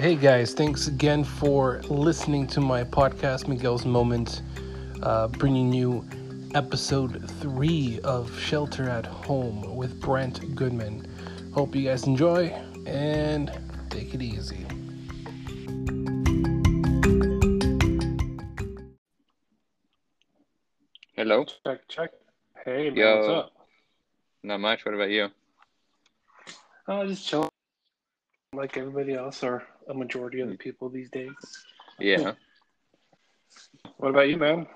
Hey guys, thanks again for listening to my podcast, Miguel's Moment, uh, bringing you episode three of Shelter at Home with Brent Goodman. Hope you guys enjoy and take it easy. Hello. Check, check. Hey, man, Yo. what's up? Not much. What about you? Uh, just chill, like everybody else, or a majority of the people these days. Yeah, What about you, man?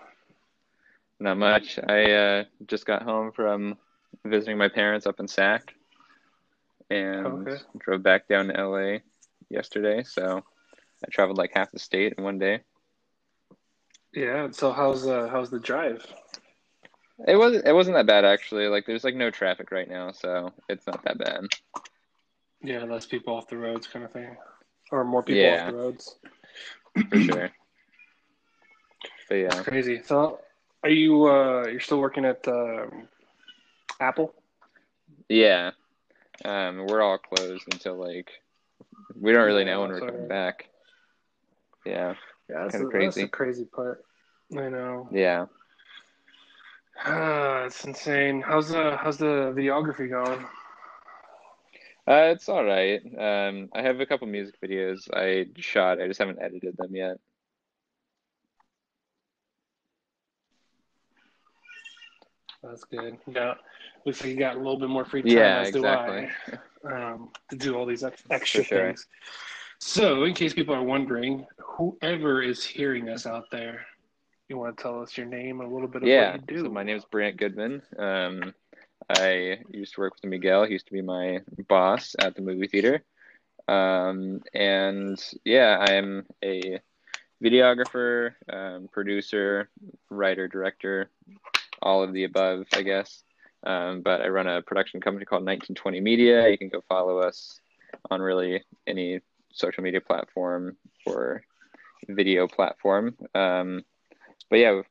not much. I uh, just got home from visiting my parents up in Sac, and Okay. drove back down to LA yesterday. So I traveled like half the state in one day. Yeah. So how's uh how's the drive? It was it wasn't that bad actually. Like there's like no traffic right now, so it's not that bad. Yeah, less people off the roads, kind of thing, or more people Yeah. off the roads. for sure. But yeah, Crazy. So, are you uh you're still working at um, Apple? yeah. Um, we're all closed until like we don't really know when we're sorry. coming back. Yeah, Yeah, that's, Kinda the, that's the crazy. crazy part. I know. yeah. Ah, it's insane. How's the how's the videography going? Uh, it's all right. Um, I have a couple music videos I shot. I just haven't edited them yet. That's good. Yeah, looks like you got a little bit more free time. Yeah, as exactly. Do I, um, to do all these extra sure. things. So, in case people are wondering, whoever is hearing us out there, you want to tell us your name a little bit of Yeah. what you do? So my name is Brant Goodman. Um, I used to work with Miguel. He used to be my boss at the movie theater. Um, and yeah, I'm a videographer, um, producer, writer, director, all of the above, I guess. Um, but I run a production company called 1920 Media. You can go follow us on really any social media platform or video platform. Um, but yeah,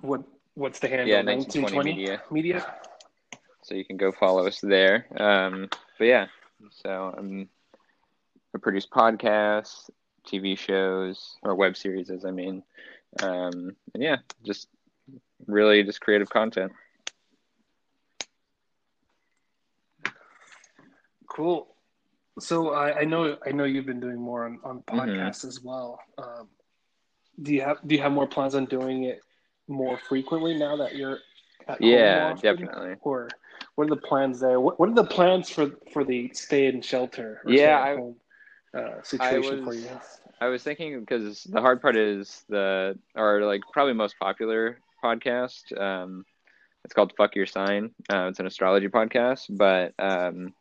What what's the handle? Yeah, 1920 media. Media. Media. So you can go follow us there. Um, but yeah, so um, I produce podcasts, TV shows, or web series, as I mean, um, and yeah, just really just creative content. Cool. So I, I know I know you've been doing more on, on Mm-hmm. podcasts as well. Um, do you have do you have more plans on doing it more frequently now that you're Yeah, definitely. Or what are the plans there? What what are the plans for for the stay in shelter? Yeah, I- home, uh, situation for was- you. I was thinking because the hard part is the or like probably most popular podcast. Um, it's called "Fuck Your Sign." Uh, it's an astrology podcast, but um,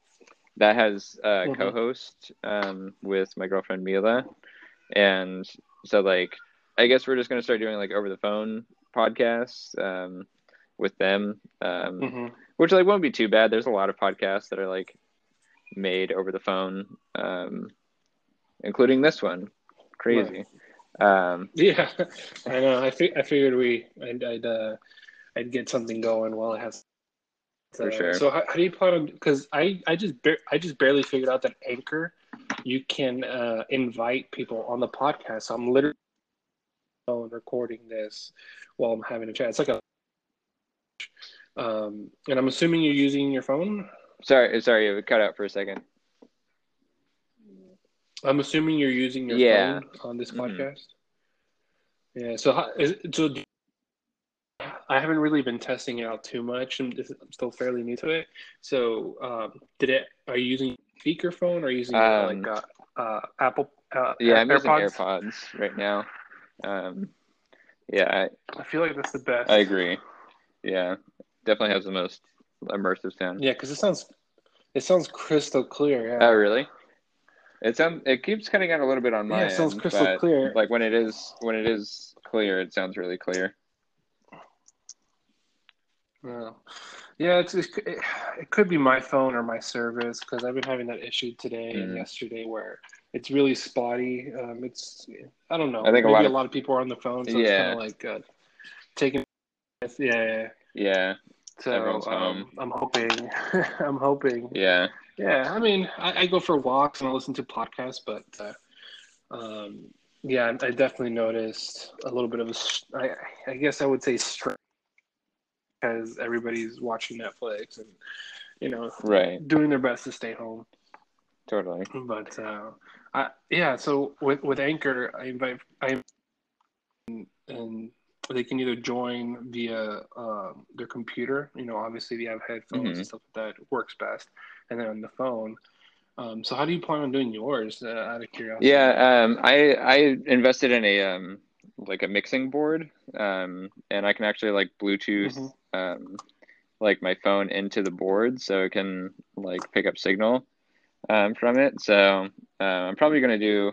that has a Mhm. co-host um, with my girlfriend Mila, and so like I guess we're just gonna start doing like over the phone podcasts um, with them, um, hmm which like won't be too bad. There's a lot of podcasts that are like made over the phone, um, including this one. Crazy. Um, Yeah, I know. I fi- I figured we I'd I'd, uh, I'd get something going while it has. For uh, sure. So how, how do you plan on? Because I I just bar- I just barely figured out that Anchor, you can uh, invite people on the podcast. So I'm literally recording this while I'm having a chat. It's like a. Um, and I'm assuming you're using your phone. sorry, sorry, it cut out for a second. I'm assuming you're using your Yeah. phone on this Mhm. podcast. Yeah. So, is, so I haven't really been testing it out too much. I'm, I'm still fairly new to it. So, um, did it? Are you using speakerphone or are you using uh, Um, like uh, uh, Apple? Uh, Yeah, I'm using AirPods? AirPods right now. Um, yeah, I feel like that's the best. I, I agree. Yeah, definitely has the most immersive sound. Yeah, because it sounds it sounds crystal clear. Yeah. Oh, really? It sounds. It keeps cutting out a little bit on my Yeah, it sounds end, crystal but, clear. Like when it is when it is clear, it sounds really clear. Yeah, yeah. It's, it's it, it could be my phone or my service because I've been having that issue today and Mhm. yesterday where it's really spotty. Um, it's I don't know. I think a Maybe lot a of- lot of people are on the phone, so it's Yeah. kind of like uh, taking. Yeah, yeah. Yeah, So um. I'm hoping. I'm hoping. yeah, Yeah, I mean, I, I go for walks and I listen to podcasts, but uh, Um, yeah, I definitely noticed a little bit of a. I, I guess I would say stress because everybody's watching Netflix and you know, right, doing their best to stay home. Totally. But uh, I, yeah, so with with Anchor, I invite I and they can either join via uh, their computer. You know, obviously they have headphones mm-hmm. and stuff like that works best, and then on the phone. Um, so how do you plan on doing yours? Uh, out of curiosity. Yeah, um, I I invested in a um, like a mixing board, um, and I can actually like Bluetooth mm-hmm. um, like my phone into the board, so it can like pick up signal um, from it. So uh, I'm probably gonna do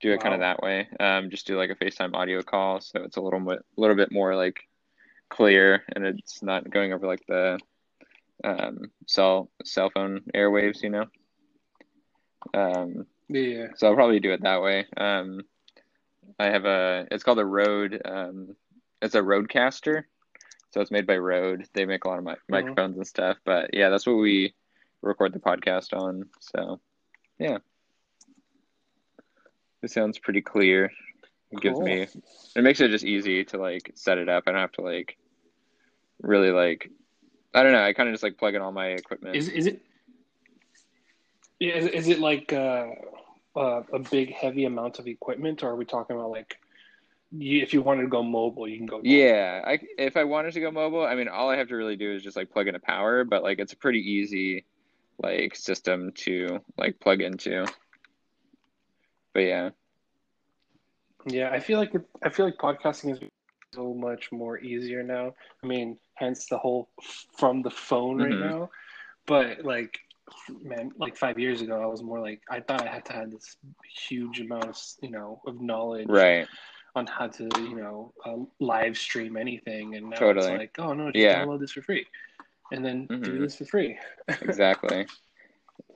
do it wow. kind of that way. Um, just do like a FaceTime audio call, so it's a little bit a little bit more like clear, and it's not going over like the um, cell cell phone airwaves, you know. Um, yeah. So I'll probably do it that way. Um, I have a. It's called a Rode. Um, it's a Rodecaster, so it's made by Rode. They make a lot of mi- mm-hmm. microphones and stuff. But yeah, that's what we record the podcast on. So yeah, it sounds pretty clear. It cool. gives me. It makes it just easy to like set it up. I don't have to like really like. I don't know. I kind of just like plug in all my equipment. Is is it? Yeah, is, is it like uh, uh, a big heavy amount of equipment, or are we talking about like you, if you wanted to go mobile, you can go. Mobile. Yeah, I, if I wanted to go mobile, I mean, all I have to really do is just like plug in a power, but like it's a pretty easy like system to like plug into. But yeah. Yeah, I feel like it, I feel like podcasting is so much more easier now. I mean, hence the whole from the phone right mm-hmm. now. But like man, like five years ago, I was more like I thought I had to have this huge amount of you know of knowledge, right, on how to you know uh, live stream anything, and now totally. it's like, oh no, just yeah. download this for free, and then mm-hmm. do this for free. exactly.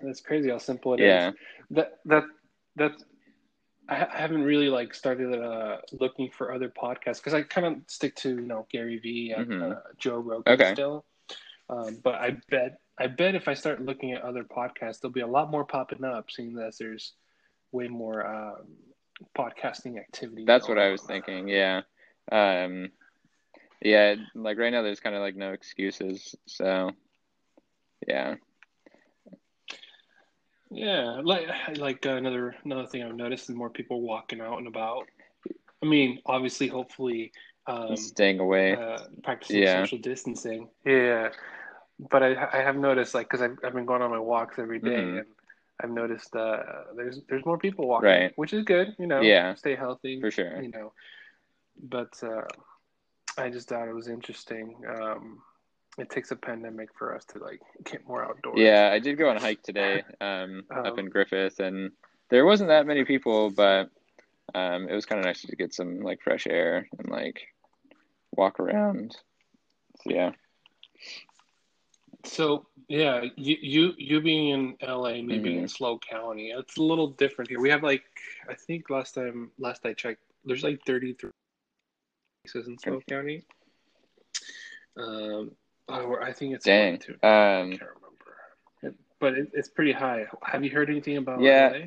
That's crazy how simple it yeah. is. That that that I haven't really like started uh, looking for other podcasts because I kind of stick to you know Gary Vee and mm-hmm. uh, Joe Rogan okay. still. Um, but I bet I bet if I start looking at other podcasts, there'll be a lot more popping up, seeing that there's way more um, podcasting activity. That's what I was thinking. Yeah, um, yeah. Like right now, there's kind of like no excuses. So, yeah. Yeah, like like uh, another another thing I've noticed is more people walking out and about. I mean, obviously, hopefully, um, staying away, uh, practicing yeah. social distancing. Yeah, but I I have noticed like because I've I've been going on my walks every day, mm-hmm. and I've noticed uh there's there's more people walking, right. which is good. You know, yeah, stay healthy for sure. You know, but uh, I just thought it was interesting. Um, it takes a pandemic for us to like get more outdoors. Yeah, I did go on a hike today um, um, up in Griffith, and there wasn't that many people, but um, it was kind of nice to get some like fresh air and like walk around. So, yeah. So yeah, you you you being in LA, me mm-hmm. being in SLO County, it's a little different here. We have like I think last time last I checked, there's like 33 cases in SLO County. Um, oh, I think it's dang. Um, I can't remember, but it, it's pretty high. Have you heard anything about yeah. LA?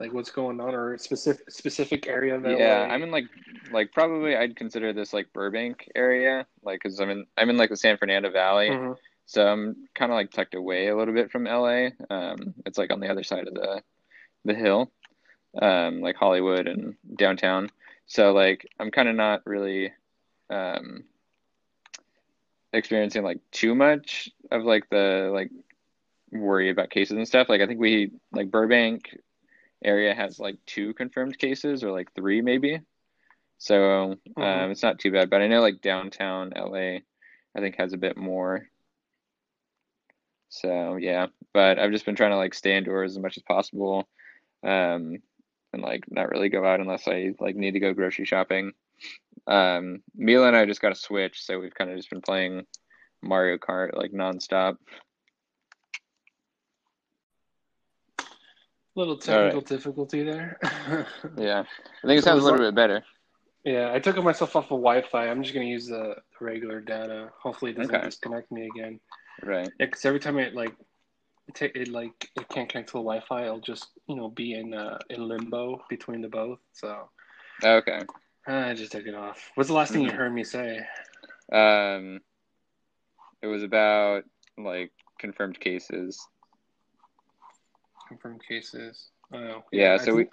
Like what's going on, or specific specific area of Yeah, I'm in like like probably I'd consider this like Burbank area, like because I'm in I'm in like the San Fernando Valley. Mm-hmm so I'm kind of like tucked away a little bit from LA. Um, it's like on the other side of the the hill, um, like Hollywood and downtown. So like I'm kind of not really um, experiencing like too much of like the like worry about cases and stuff. Like I think we like Burbank area has like two confirmed cases or like three maybe. So um, mm-hmm. it's not too bad. But I know like downtown LA, I think has a bit more. So yeah, but I've just been trying to like stay indoors as much as possible, um, and like not really go out unless I like need to go grocery shopping. Um, Mila and I just got a Switch, so we've kind of just been playing Mario Kart like nonstop. Little technical right. difficulty there. yeah, I think it sounds a little bit better. Yeah, I took myself off of Wi-Fi. I'm just gonna use the regular data. Hopefully, it doesn't okay. disconnect me again. Right. Yeah, because every time I like it, ta- it like it can't connect to the Wi-Fi. It'll just you know be in uh, in limbo between the both. So Okay. I just took it off. What's the last thing you Mhm. heard me say? Um, it was about like confirmed cases. Confirmed cases. Oh Yeah, I so we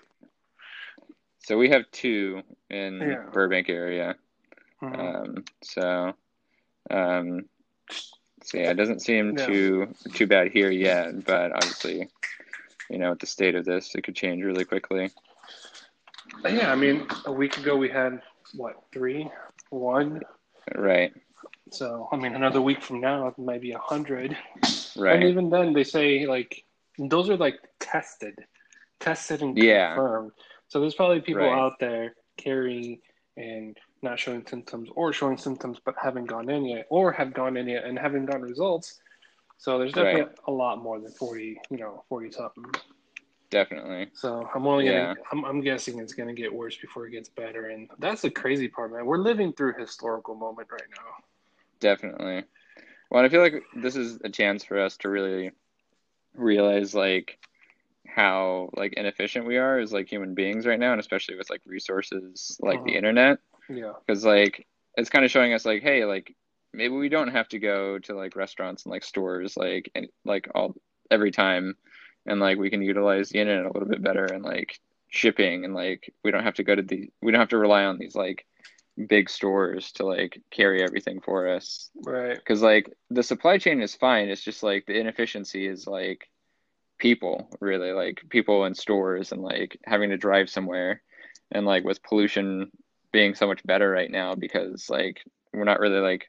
so we have two in Yeah. Burbank area. Mhm. Um, so um, so yeah, it doesn't seem Yeah. too too bad here yet, but obviously, you know, with the state of this, it could change really quickly. Yeah, I mean, a week ago we had what three, one. Right. So I mean, another week from now it might be a hundred. Right. And even then, they say like those are like tested, tested and Yeah. confirmed. So there's probably people Right. out there carrying and not showing symptoms, or showing symptoms but haven't gone in yet, or have gone in yet and haven't gotten results. So there's definitely Right. a lot more than forty, you know, forty something. Definitely. So I'm only gonna, Yeah. I'm, I'm guessing it's gonna get worse before it gets better, and that's the crazy part, man. We're living through a historical moment right now. Definitely. Well, I feel like this is a chance for us to really realize like how like inefficient we are as like human beings right now, and especially with like resources like the Mhm. internet, Yeah. because like it's kind of showing us like, hey, like maybe we don't have to go to like restaurants and like stores like and like all every time, and like we can utilize the internet a little bit better and like shipping and like we don't have to go to the we don't have to rely on these like big stores to like carry everything for us. Right. because like the supply chain is fine. It's just like the inefficiency is like people really like people in stores and like having to drive somewhere and like with pollution being so much better right now because like we're not really like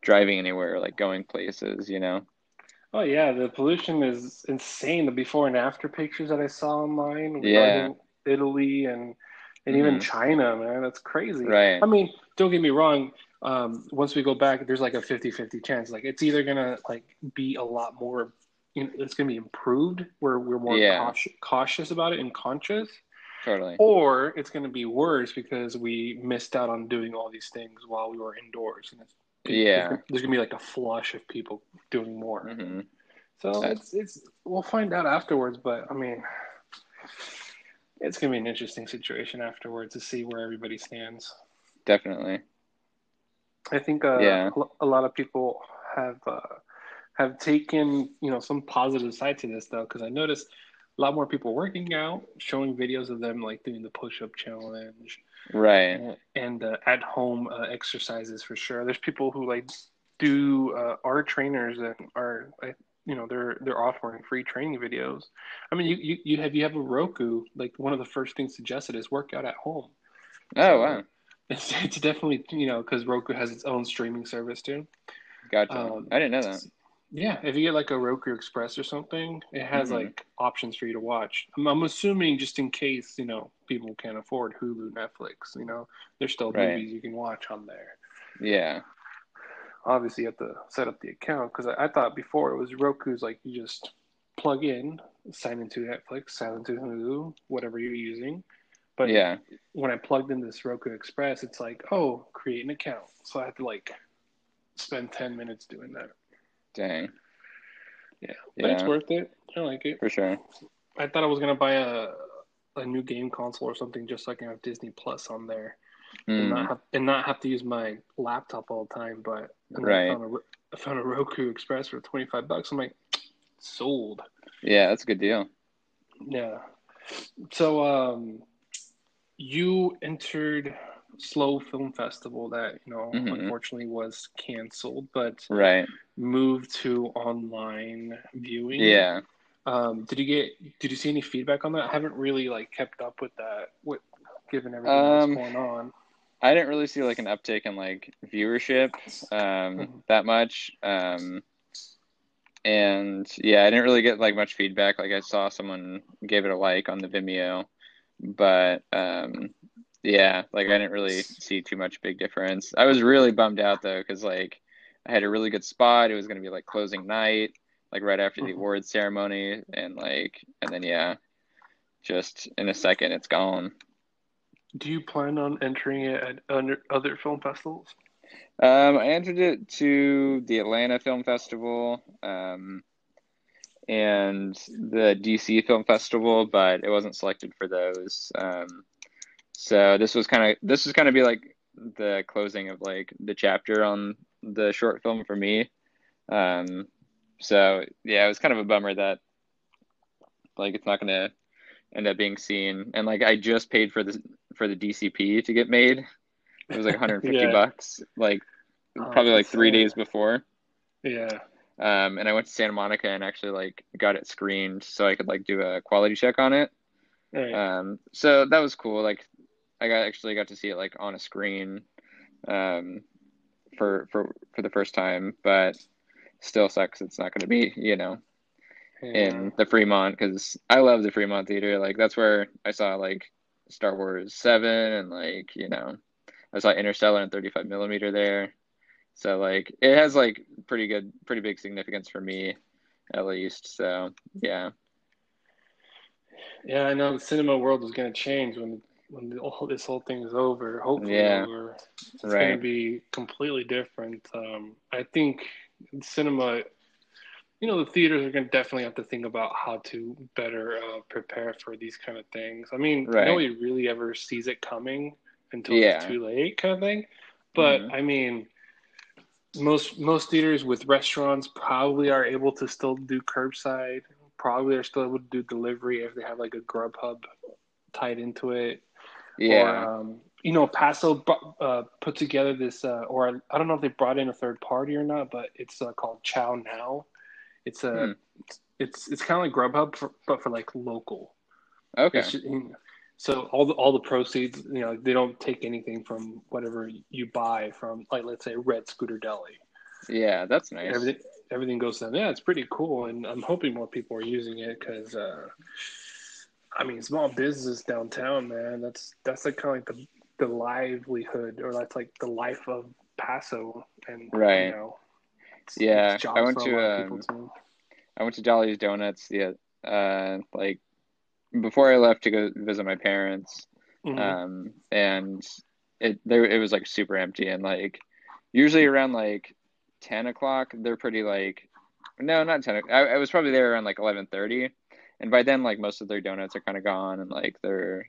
driving anywhere like going places you know Oh yeah, the pollution is insane. The before and after pictures that I saw online Yeah. Italy and and even Mhm. China, man, that's crazy. right I mean, don't get me wrong. Um, once we go back, there's like a 50-50 chance. Like it's either gonna like be a lot more, you know, it's gonna be improved where we're more Yeah. cautious, cautious about it and conscious, totally or it's gonna be worse because we missed out on doing all these things while we were indoors. And it's, Yeah. there's gonna be like a flush of people doing more. hmm So That's- it's it's we'll find out afterwards, but I mean, it's gonna be an interesting situation afterwards to see where everybody stands. definitely I think uh, Yeah. a lot of people have uh, have taken you know some positive side to this though, because I noticed a lot more people working out, showing videos of them like doing the push-up challenge right and uh, at home uh, exercises for sure. There's people who like do uh, are trainers and are you know they're they're offering free training videos. I mean, you, you you have you have a Roku. Like one of the first things suggested is work out at home. oh wow It's it's definitely you know because Roku has its own streaming service too. gotcha Um, i didn't know that Yeah, if you get like a Roku Express or something, it has Mhm. like options for you to watch. I'm, I'm assuming just in case you know people can't afford Hulu, Netflix. You know, there's still Right. movies you can watch on there. yeah obviously you have to set up the account because I, I thought before it was Roku's like you just plug in, sign into Netflix, sign into Hulu, whatever you're using. But yeah when I plugged in this Roku Express, it's like, oh, create an account. So I had to like spend ten minutes doing that. Dang Yeah, but it's worth it. I like it. for sure I thought I was gonna buy a a new game console or something just so I can have Disney Plus on there and Mm, not have and not have to use my laptop all the time. But Right. I, found a, found a Roku Express for twenty five bucks. I'm like, sold. yeah that's a good deal Yeah. So um, you entered SLO Film Festival that you know Mhm. unfortunately was canceled, but right moved to online viewing. yeah Um, did you get? Did you see any feedback on that? I haven't really like kept up with that. What given everything Um, that's going on. I didn't really see like an uptick in like viewership um, Mhm. that much. Um, and yeah, I didn't really get like much feedback. Like I saw someone gave it a like on the Vimeo, but um, yeah, like I didn't really see too much big difference. I was really bummed out though because like I had a really good spot. It was gonna be like closing night, like right after the Mhm. awards ceremony, and like and then yeah, just in a second it's gone. Do you plan on entering it at under other film festivals? Um, I entered it to the Atlanta Film Festival, um, and the DC Film Festival, but it wasn't selected for those. Um, so this was kind of this was kind of be like the closing of like the chapter on the short film for me. Um, so yeah, it was kind of a bummer that like it's not gonna end up being seen. And like I just paid for the for the DCP to get made. It was like 150 yeah. bucks, like oh, probably like three days before. Yeah. Um, and I went to Santa Monica and actually like got it screened so I could like do a quality check on it. Right. Um, so that was cool. Like I got actually got to see it like on a screen, um, for for for the first time, but still sucks. It's not going to be you know yeah. in the Fremont because I love the Fremont Theater. Like that's where I saw like Star Wars Seven and like you know I saw Interstellar and 35 millimeter there. So like it has like pretty good, pretty big significance for me, at least. So yeah. Yeah, I know the cinema world is going to change when when the, all this whole thing is over. Hopefully, yeah. It's right. going to be completely different. Um, I think cinema you know the theaters are going to definitely have to think about how to better uh, prepare for these kind of things i mean right. nobody really ever sees it coming until yeah. it's too late kind of thing but mm-hmm. i mean most most theaters with restaurants probably are able to still do curbside probably are still able to do delivery if they have like a grubhub tied into it yeah or, um, you know, Paso uh, put together this, uh, or I don't know if they brought in a third party or not, but it's uh, called ChowNow, it's a hmm. it's it's kind of like Grubhub, for, but for like local. Okay. Just, so all the all the proceeds, you know, they don't take anything from whatever you buy from, like let's say Red Scooter Deli. Yeah, that's nice. Everything everything goes down. Yeah, it's pretty cool, and I'm hoping more people are using it because, uh, I mean, small business downtown, man. That's that's like kind of like the the livelihood, or that's like the life of Paso, and right. You know, yeah, I went to um, I went to Jolly's Donuts. Yeah, uh, like before I left to go visit my parents, mm-hmm. um, and it there it was like super empty and like usually around like ten o'clock they're pretty like no not ten I, I was probably there around like eleven thirty, and by then like most of their donuts are kind of gone and like their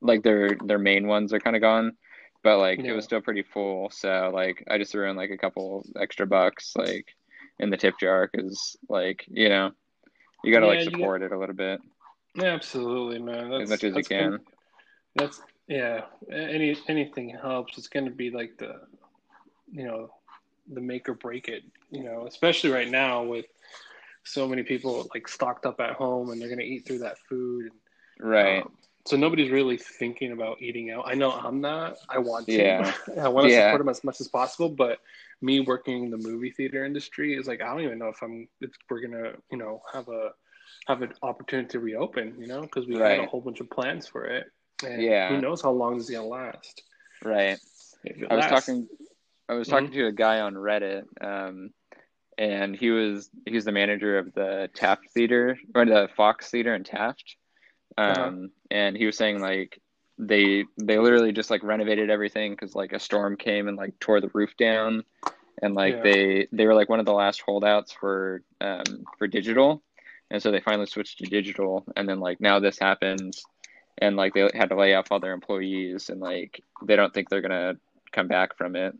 like their their main ones are kind of gone but like yeah. it was still pretty full. So like I just threw in like a couple extra bucks like in the tip jar because like you know you got to yeah, like support it a little bit. Yeah, absolutely, man. That's, as much as you can. Gonna, that's yeah. Any anything helps. It's gonna be like the you know the make or break it. You know, especially right now with so many people like stocked up at home and they're gonna eat through that food. And, right. Um, so nobody's really thinking about eating out. I know I'm not. I want to. Yeah. I want to yeah. support them as much as possible, but me working in the movie theater industry is like I don't even know if I'm. If we're gonna, you know, have a have an opportunity to reopen. You know, because we right. had a whole bunch of plans for it. And yeah. Who knows how long it's gonna last? Right. I was talking. I was talking mm-hmm. to a guy on Reddit, um, and he was he's the manager of the Taft Theater or the Fox Theater in Taft uh-huh. um, uh-huh. and he was saying like they they literally just like renovated everything because like a storm came and like tore the roof down and like yeah. they they were like one of the last holdouts for um for digital and so they finally switched to digital and then like now this happens and like they had to lay off all their employees and like they don't think they're gonna come back from it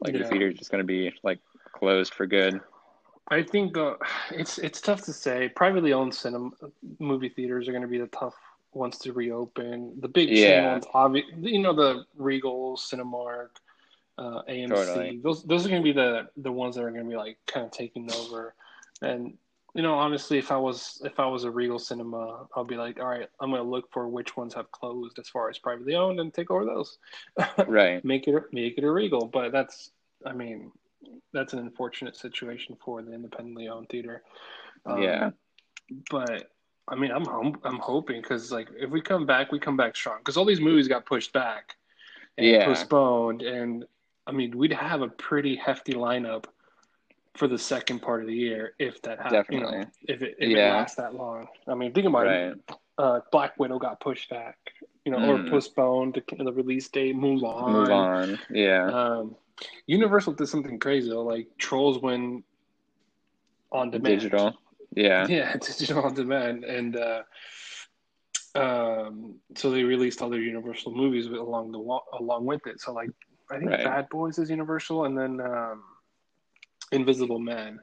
like yeah. the theater is just gonna be like closed for good I think uh, it's it's tough to say. Privately owned cinema movie theaters are going to be the tough ones to reopen. The big yeah. ones, obvious, you know, the Regal, Cinemark, uh, AMC. Totally. Those those are going to be the the ones that are going to be like kind of taking over. And you know, honestly, if I was if I was a Regal Cinema, I'll be like, all right, I'm going to look for which ones have closed as far as privately owned and take over those. right. make it make it a Regal, but that's I mean, that's an unfortunate situation for the independently owned theater. Um, yeah, but I mean, I'm I'm, I'm hoping because like if we come back, we come back strong because all these movies got pushed back and yeah. postponed, and I mean, we'd have a pretty hefty lineup for the second part of the year if that happens. You know, if it if yeah. it lasts that long. I mean, think about right. it. Uh, Black Widow got pushed back, you know, mm. or postponed the, the release date. Mulan. Mulan. Yeah. Um, Universal did something crazy though. Like Trolls went on demand. Digital. Yeah. Yeah, digital on demand, and uh, um, so they released all their Universal movies along the along with it. So like, I think Right. Bad Boys is Universal, and then um, Invisible Man.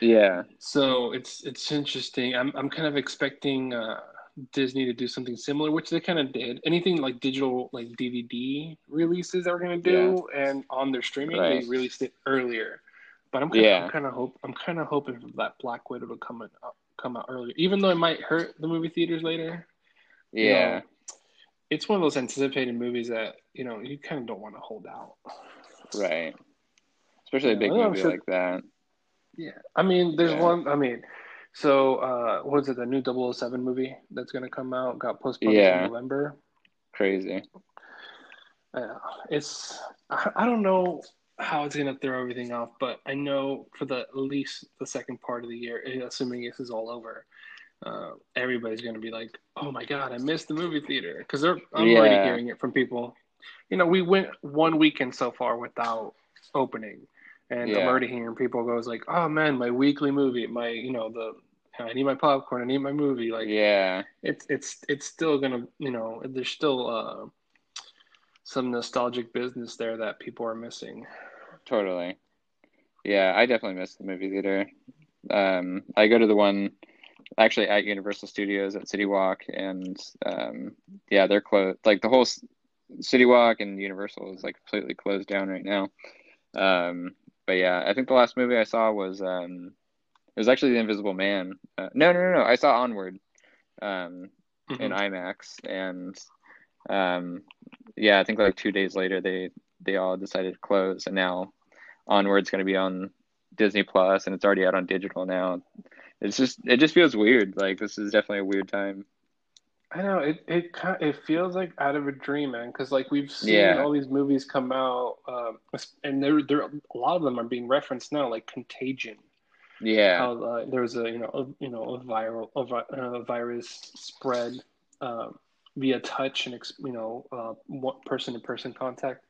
Yeah. So it's it's interesting. I'm I'm kind of expecting uh, Disney to do something similar, which they kind of did. Anything like digital, like DVD releases, they're going to do, and on their streaming, Right. they released it earlier. But I'm kind Yeah. of, kind hope I'm kind of hoping that Black Widow will come in, uh, come out earlier, even though it might hurt the movie theaters later. you Yeah. know, it's one of those anticipated movies that you know you kind of don't want to hold out. Right. Especially a big movie sure- like that. Yeah, I mean, there's Yeah. one. I mean, so uh, what is it? The new 007 movie that's going to come out got postponed Yeah. to November. Crazy. Uh, it's I, don't know how it's going to throw everything off, but I know for the at least the second part of the year, eh, assuming this is all over, uh, everybody's going to be like, "Oh my god, I missed the movie theater," because I'm already hearing it from people. You know, we went one weekend so far without opening, and I'm Yeah. already hearing people goes like, "Oh man, my weekly movie, my you know the." I need my popcorn. I need my movie. Like Yeah. it's it's it's still gonna you know there's still uh, some nostalgic business there that people are missing. Totally. Yeah, I definitely miss the movie theater. Um, I go to the one actually at Universal Studios at City Walk, and um, yeah, they're closed. Like the whole City Walk and Universal is like completely closed down right now. Um, but yeah, I think the last movie I saw was um, it was actually The Invisible Man. Uh, no, no, no, no. I saw Onward. Um, in Mhm. IMAX, and um, yeah, I think like two days later they they all decided to close, and now Onward's going to be on Disney Plus, and it's already out on digital now. It's just it just feels weird. Like this is definitely a weird time. I know it it kind it feels like out of a dream, man. Because like we've seen Yeah. all these movies come out, um, and there there a lot of them are being referenced now, like Contagion. Yeah, How uh, there was a you know a, you know a viral a, vi- uh, virus spread um, via touch and you know uh, person to person contact.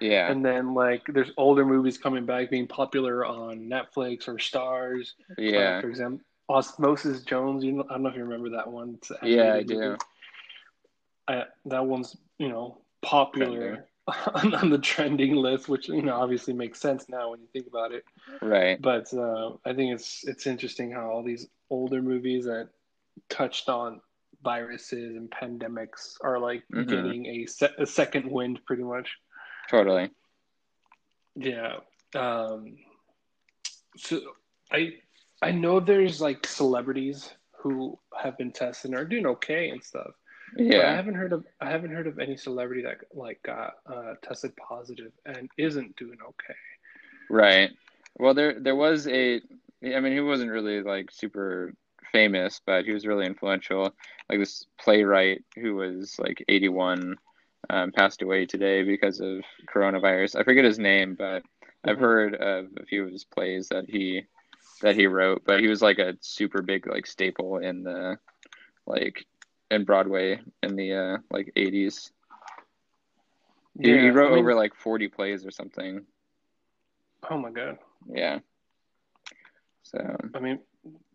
yeah, And then like there's older movies coming back being popular on Netflix or Starz. Yeah, for example, Osmosis Jones. You know, I don't know if you remember that one. Yeah. I do. I, that one's you know popular on, on the trending list, which you know obviously makes sense now when you think about it. Right. But uh, I think it's it's interesting how all these older movies that touched on viruses and pandemics are like Mhm. getting a, se- a second wind, pretty much. Totally. Yeah. Um, so I I know there's like celebrities who have been tested and are doing okay and stuff. But I Yeah. haven't heard of I haven't heard of any celebrity that like got uh, tested positive and isn't doing okay. Right. Well, there there was a. I mean, he wasn't really like super famous, but he was really influential. Like this playwright who was like 81, um, passed away today because of coronavirus. I forget his name, but I've Mhm. heard of a few of his plays that he that he wrote. But he was like a super big like staple in the like in Broadway in the uh, like 80s. He, he wrote I mean- over like 40 plays or something. Oh my god. Yeah. So I mean,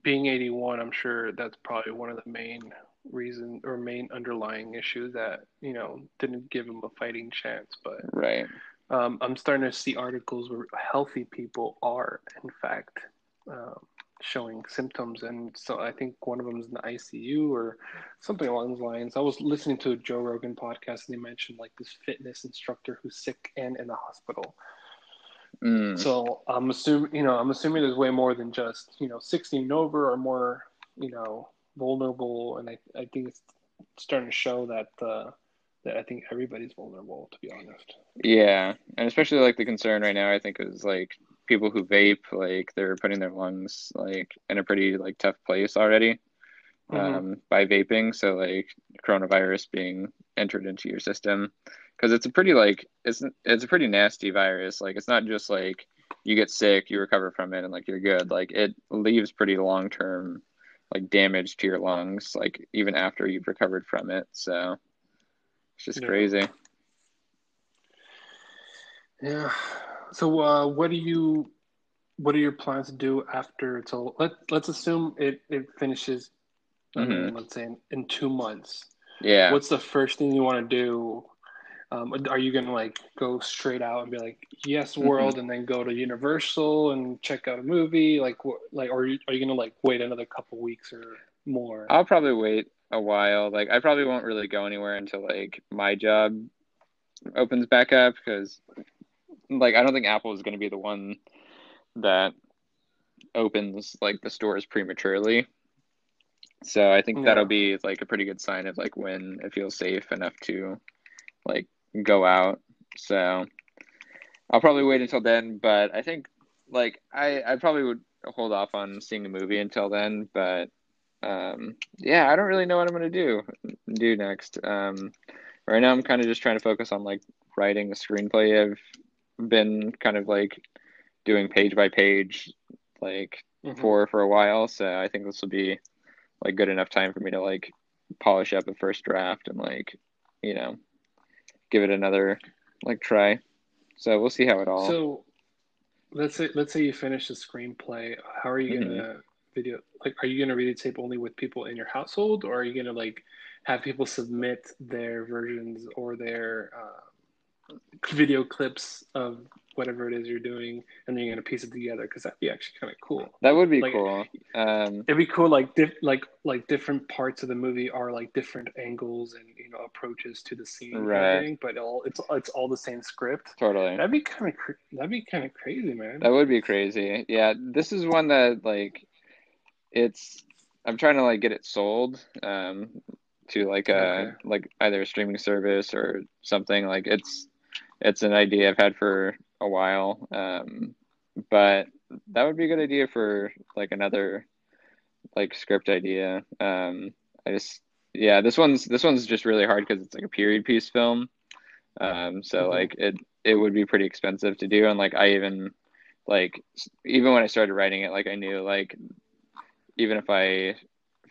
being 81, I'm sure that's probably one of the main reason or main underlying issues that you know didn't give him a fighting chance. But right. um, I'm starting to see articles where healthy people are in fact um, showing symptoms, and so I think one of them is in the ICU or something along those lines. I was listening to a Joe Rogan podcast, and they mentioned like this fitness instructor who's sick and in the hospital. Mm, So I'm assuming, you know, I'm assuming there's way more than just, you know, 16 and over are more, you know, vulnerable, and I, I think it's starting to show that uh, that I think everybody's vulnerable, to be honest. yeah, and especially like the concern right now, I think is like people who vape, like they're putting their lungs like in a pretty like tough place already Mhm. um, by vaping. So like coronavirus being entered into your system because it's a pretty like it's it's a pretty nasty virus. Like it's not just like you get sick, you recover from it, and like you're good. Like it leaves pretty long term like damage to your lungs, like even after you've recovered from it. So it's just Yeah. crazy. Yeah. So, uh, what do you what are your plans to do after it's all? Let Let's assume it it finishes. I mean, Mhm. let's say in, in two months. Yeah. What's the first thing you want to do? Um, are you gonna like go straight out and be like, "Yes, Mm-hmm. world," and then go to Universal and check out a movie? Like, what? Like, or are you, are you gonna like wait another couple weeks or more? I'll probably wait a while. Like I probably won't really go anywhere until like my job opens back up because like I don't think Apple is going to be the one that opens like the stores prematurely. So I think Yeah. that'll be like a pretty good sign of like when it feels safe enough to like go out. So I'll probably wait until then, but I think like I I probably would hold off on seeing a movie until then, but um yeah, I don't really know what I'm gonna do do next. Um right now I'm kind of just trying to focus on like writing a screenplay. I've been kind of like doing page by page like Mhm. for for a while, so I think this will be like good enough time for me to like polish up a first draft and like you know give it another like try. So we'll see how it all. So, let's say let's say you finish the screenplay. How are you Mm-hmm. gonna video? Like, are you gonna videotape only with people in your household, or are you gonna like have people submit their versions or their uh, video clips of whatever it is you're doing, and then you're gonna piece it together? Because that'd be actually kind of cool. that would be like- cool. Um, It'd be cool, like diff, like like different parts of the movie are like different angles and you know approaches to the scene, Right. but all it's it's all the same script. totally. That'd be kind of cr- that'd be kind of crazy, man. That would be crazy. Yeah, this is one that like it's I'm trying to like get it sold um to like a Okay. like either a streaming service or something. Like it's it's an idea I've had for a while. Um but that would be a good idea for like another like script idea. Um I just yeah, this one's this one's just really hard because it's like a period piece film. Um so Mhm. like it it would be pretty expensive to do and like I even like even when I started writing it like I knew like even if I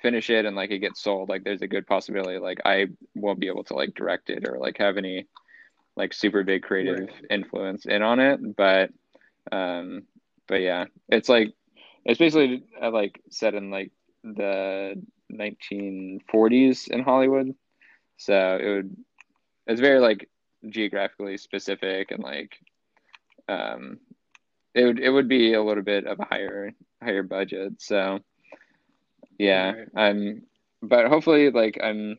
finish it and like it gets sold like there's a good possibility like I won't be able to like direct it or like have any like super big creative Right. influence in on it but um but yeah it's like it's basically like set in like the 1940s in Hollywood so it would it's very like geographically specific and like um it would it would be a little bit of a higher higher budget so yeah Right. i'm but hopefully like i'm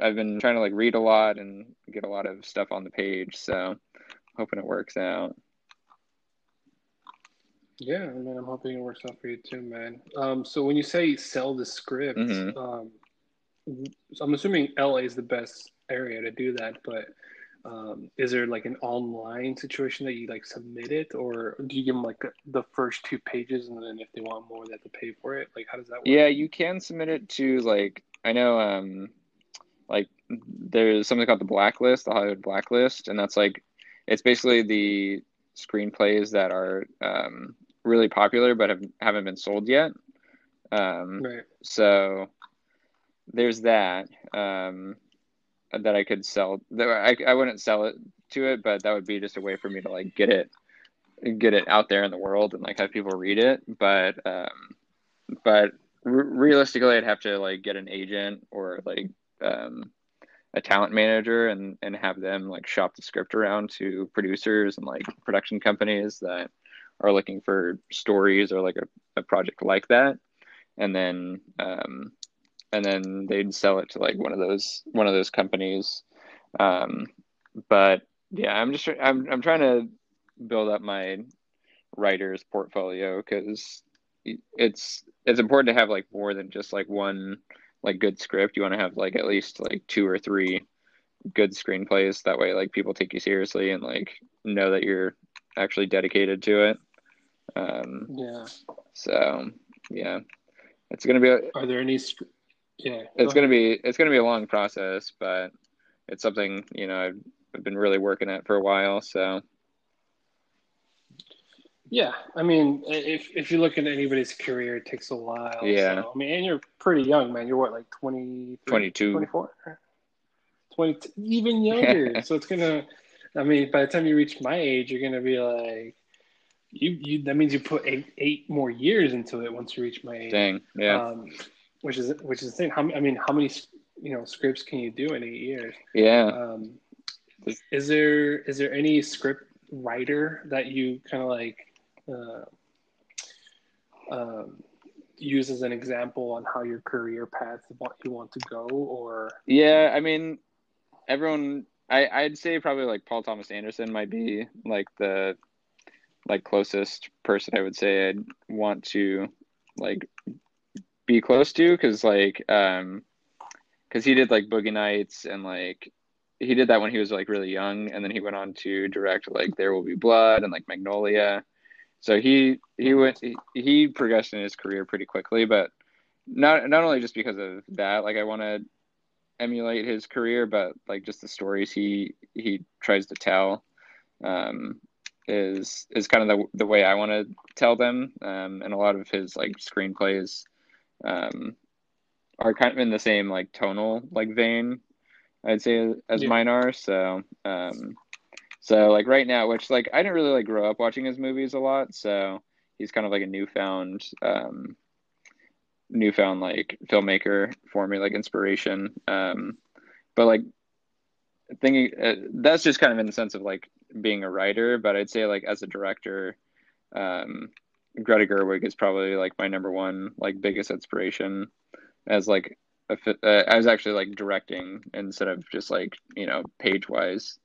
i've been trying to like read a lot and get a lot of stuff on the page so hoping it works out Yeah, I mean, I'm hoping it works out for you too, man. Um, so when you say sell the script, Mhm. um, so I'm assuming LA is the best area to do that, but um, is there like an online situation that you like submit it, or do you give them like the first two pages, and then if they want more, they have to pay for it? Like, how does that work? yeah you can submit it to like i know um like there's something called the blacklist the hollywood blacklist and that's like it's basically the screenplays that are um really popular but have, haven't been sold yet um Right. so there's that um that I could sell I, I wouldn't sell it to it but that would be just a way for me to like get it get it out there in the world and like have people read it but um but re- realistically I'd have to like get an agent or like um a talent manager and and have them like shop the script around to producers and like production companies that are looking for stories or like a, a project like that. And then um and then they'd sell it to like one of those one of those companies. Um but yeah i'm just i'm i'm trying to build up my writer's portfolio because it's it's important to have like more than just like one like good script you want to have like at least like two or three good screenplays that way like people take you seriously and like know that you're actually dedicated to it um Yeah. so yeah it's gonna be a, Are there any? sc- Yeah. it's gonna be it's gonna be a long process but it's something you know I've, I've been really working at for a while so Yeah, I mean, if if you look at anybody's career, it takes a while. Yeah. So, I mean, and you're pretty young, man. You're what, like 20, 22. 24? 20, even younger. so it's gonna. I mean, by the time you reach my age, you're gonna be like, you you that means you put eight eight more years into it once you reach my age. Dang, yeah. Um, which is which is the thing. How I mean, how many you know scripts can you do in eight years? Yeah. Um, is there is there any script writer that you kind of like um, use as an example on how your career path what you want to go or Yeah, I mean, everyone. I I'd say probably like Paul Thomas Anderson might be like the like closest person I would say I'd want to like be close to because like um because he did like Boogie Nights and like he did that when he was like really young and then he went on to direct like There Will Be Blood and like Magnolia. So he he went he, he progressed in his career pretty quickly, but not not only just because of that, like I want to emulate his career, but like just the stories he he tries to tell um, is is kind of the the way I want to tell them, um, and a lot of his like screenplays um, are kind of in the same like tonal like vein, I'd say as Yeah. mine are. So um, so like right now, which like I didn't really like grow up watching his movies a lot, so he's kind of like a newfound um, newfound like filmmaker for me, like inspiration. Um, but like thinking uh, that's just kind of in the sense of like being a writer, but I'd say like as a director, um, Greta Gerwig is probably like my number one like biggest inspiration as like a, uh, I was actually like directing instead of just like you know page wise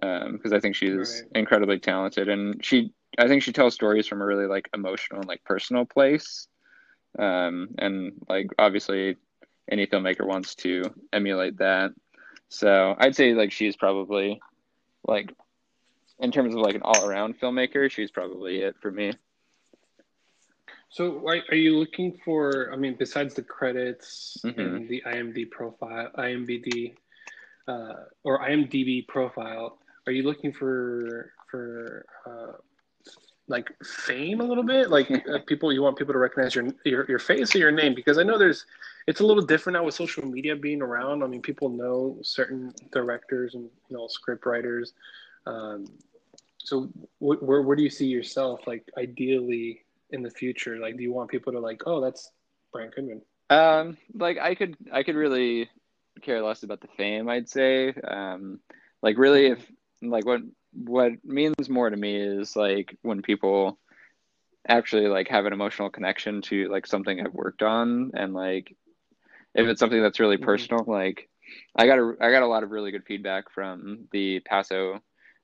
because I think she's Right. incredibly talented and she I think she tells stories from a really like emotional and like personal place um, and like obviously any filmmaker wants to emulate that so I'd say like she's probably like in terms of like an all around filmmaker she's probably it for me so are, are you looking for i mean besides the credits Mhm. and the imdb profile imdb uh, or imdb profile are you looking for for uh, like fame a little bit? Like uh, people you want people to recognize your, your your face or your name? Because i know there's it's a little different now with social media being around. I mean people know certain directors and you know script writers. Um, so wh- where, where do you see yourself like ideally in the future? Like do you want people to like oh that's brian goodman. Um, like I could I could really care less about the fame, I'd say. Um, like really if like what what means more to me is like when people actually like have an emotional connection to like something I've worked on and like if it's something that's really Mhm. personal, like I got a I got a lot of really good feedback from the Paso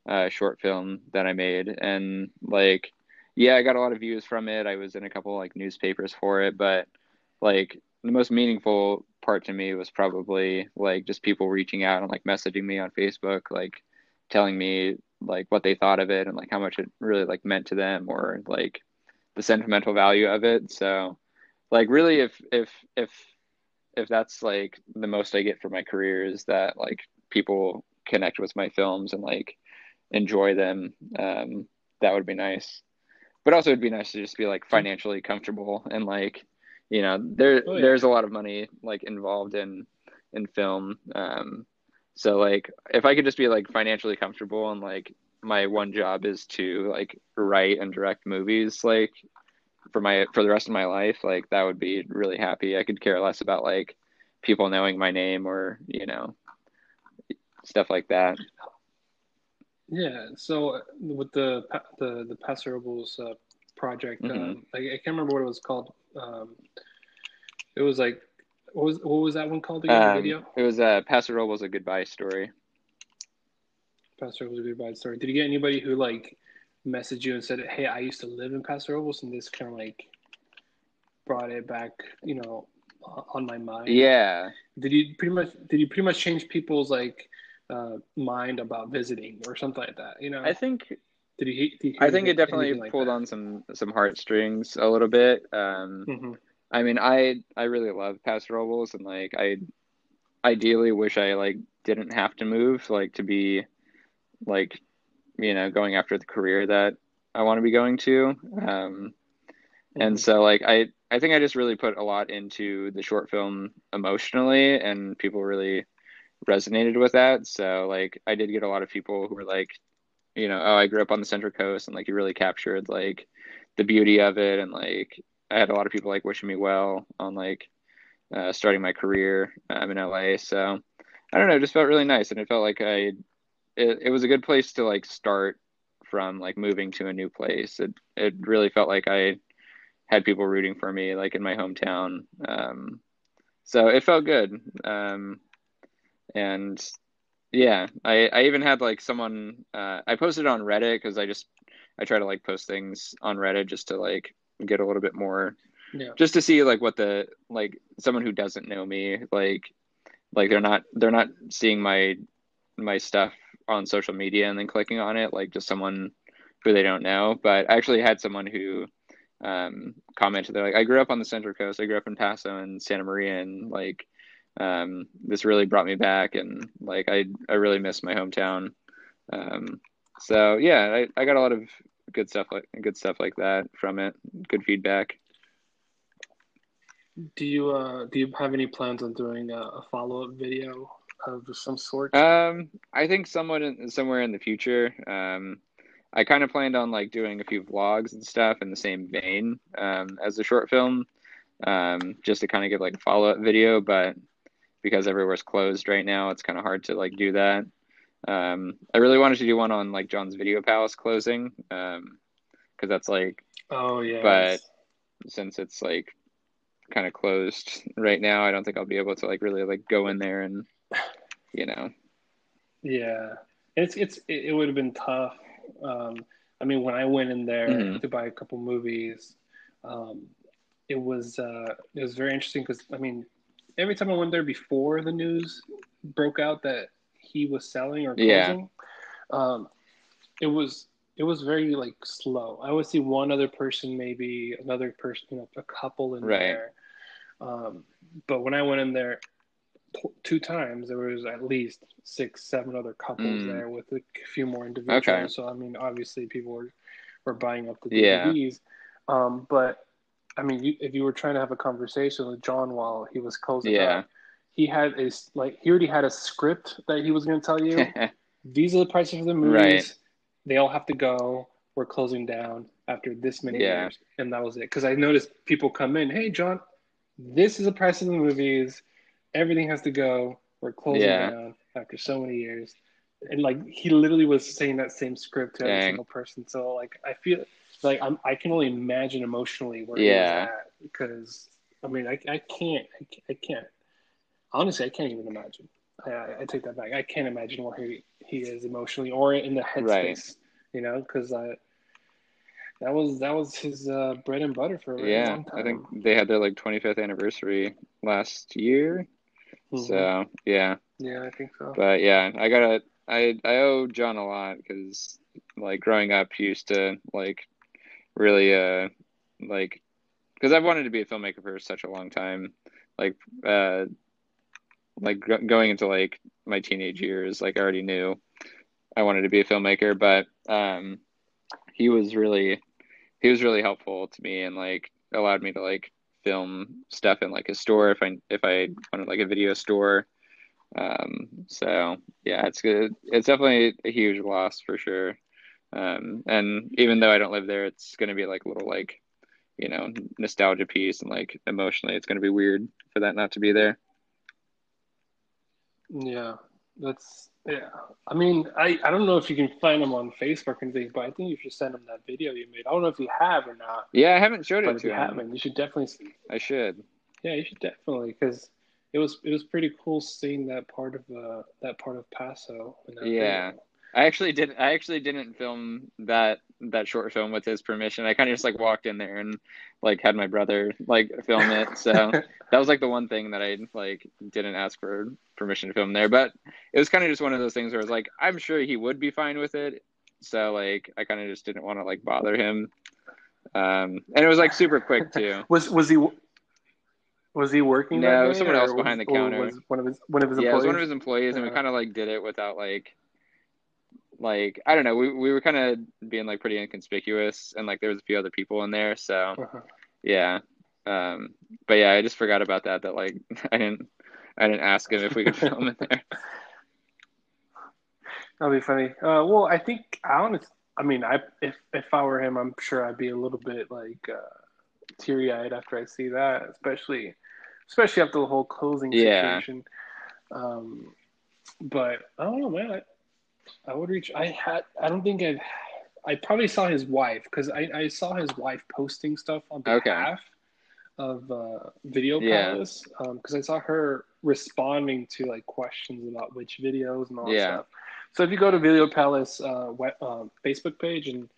uh, short film that I made and like yeah, I got a lot of views from it. I was in a couple like newspapers for it, but like the most meaningful part to me was probably like just people reaching out and like messaging me on Facebook, like telling me like what they thought of it and like how much it really like meant to them or like the sentimental value of it. So like really if if if if that's like the most I get for my career is that like people connect with my films and like enjoy them, um, that would be nice. But also it'd be nice to just be like financially comfortable and like you know there Oh, yeah. there's a lot of money like involved in in film um so like if i could just be like financially comfortable and like my one job is to like write and direct movies like for my for the rest of my life like that would be really happy. I could care less about like people knowing my name or you know stuff like that. Yeah so with the the the Paso Robles uh, project Mhm. um, like, i can't remember what it was called. Um, it was like what was what was that one called again the um, video it was uh Paso Robles a goodbye story Paso Robles a goodbye story did you get anybody who like messaged you and said hey i used to live in Paso Robles and this kind of like brought it back you know on my mind yeah did you pretty much did you pretty much change people's like uh, mind about visiting or something like that you know i think did you, did you I think it definitely like pulled that? on some some heartstrings a little bit. Um, Mhm. I mean, I I really love Paso Robles, and like I ideally wish I like didn't have to move, like to be like you know going after the career that I want to be going to. Um, and Mhm. so like I I think I just really put a lot into the short film emotionally, and people really resonated with that. So like I did get a lot of people who were like you know, oh, I grew up on the Central Coast, and like you really captured like the beauty of it, and like I had a lot of people like wishing me well on like uh, starting my career um, in LA. So I don't know, it just felt really nice, and it felt like I it, it was a good place to like start from like moving to a new place. It it really felt like I had people rooting for me like in my hometown. Um, so it felt good. Um, and yeah, I, I even had like someone, uh, I posted on Reddit cause I just, I try to like post things on Reddit just to like get a little bit more, Yeah. just to see like what the, like someone who doesn't know me, like, like they're not, they're not seeing my, my stuff on social media and then clicking on it, like just someone who they don't know. But I actually had someone who, um, commented, they're like, I grew up on the Central Coast. I grew up in Paso and Santa Maria and like, um, this really brought me back and like I, I really miss my hometown. Um, so yeah, I, I got a lot of good stuff like good stuff like that from it. Good feedback. Do you uh do you have any plans on doing a, a follow up video of some sort? Um, I think somewhat in, somewhere in the future. Um, I kind of planned on like doing a few vlogs and stuff in the same vein um, as the short film, um, just to kind of give like a follow up video. But because everywhere's closed right now, it's kind of hard to like do that. Um, I really wanted to do one on like John's Video Palace closing, um, because that's like, oh yeah. but since it's like kind of closed right now, I don't think I'll be able to like really like go in there and, you know, Yeah, it's it's it, would have been tough. Um, I mean, when I went in there Mhm. to buy a couple movies, um, it was uh, it was very interesting because I mean, every time I went there before the news broke out that he was selling or Yeah. closing, um, it was it was very like slow. I would see one other person, maybe another person, you know, a couple in Right. there. Um, but when I went in there t- two times, there was at least six, seven other couples Mm. there with a few more individuals. Okay. So I mean, obviously, people were were buying up the Yeah. DVDs. Um, but I mean, you, if you were trying to have a conversation with John while he was closing Yeah. up, he had a like he already had a script that he was going to tell you. These are the prices of the movies. Right. They all have to go. We're closing down after this many Yeah. years, and that was it. Because I noticed people come in, hey John, this is the price of the movies. Everything has to go. We're closing Yeah. down after so many years, and like he literally was saying that same script to every single person. So like I feel like I'm, I can only imagine emotionally where Yeah. he was at because I mean I, I can't I can't, I can't honestly I can't even imagine. I, I, take that back. I can't imagine where he, he is emotionally or in the headspace. Right. You know, because I that was that was his uh, bread and butter for a yeah, long time. I think they had their like 25th anniversary last year. Mhm. So yeah, yeah, I think so. but yeah, I gotta, I, I owe John a lot because like growing up, he used to like really, uh, like, because I've wanted to be a filmmaker for such a long time, like, uh, like go- going into like my teenage years, like I already knew I wanted to be a filmmaker, but um, he was really, he was really helpful to me and like allowed me to like film stuff in like a store if I if I wanted like a video store. Um, so yeah, it's good. It's definitely a huge loss for sure. Um, and even though I don't live there, it's gonna be like a little like, you know, nostalgia piece and like emotionally, it's gonna be weird for that not to be there. Yeah, that's yeah. I mean, I, I don't know if you can find him on Facebook and things, but I think you should send him that video you made. I don't know if you have or not, Yeah, I haven't showed it to you haven't, you should definitely. I should. Yeah, you should definitely because it was it was pretty cool seeing that part of uh that part of Paso. In that Yeah. video. I actually did. I actually didn't film that that short film with his permission. I kind of just like walked in there and like had my brother like film it. So that was like the one thing that I like didn't ask for permission to film there. But it was kind of just one of those things where I was like, I'm sure he would be fine with it. So like I kind of just didn't want to like bother him. Um, and it was like super quick too. Was was he was he working? No, that it was day, someone else behind the counter. Was one of his one of his yeah, it was employees. one of his employees, and we kind of like did it without like, like I don't know. We we were kind of being like pretty inconspicuous, and like there was a few other people in there, so Uh-huh. yeah. Um, but yeah, I just forgot about that. That like I didn't I didn't ask him if we could film in there. That'll be funny. Uh, well, I think I honest. I mean, I if if I were him, I'm sure I'd be a little bit like uh, teary eyed after I see that, especially especially after the whole closing Yeah. situation. Um, but I don't know, man. I, would reach. I had. I don't think I. I probably saw his wife because I, I saw his wife posting stuff on Okay. behalf of uh, Video Yeah. Palace because I saw her responding to like questions about which videos and all that Yeah. stuff. So if you go to Video Palace uh, web, uh, Facebook page and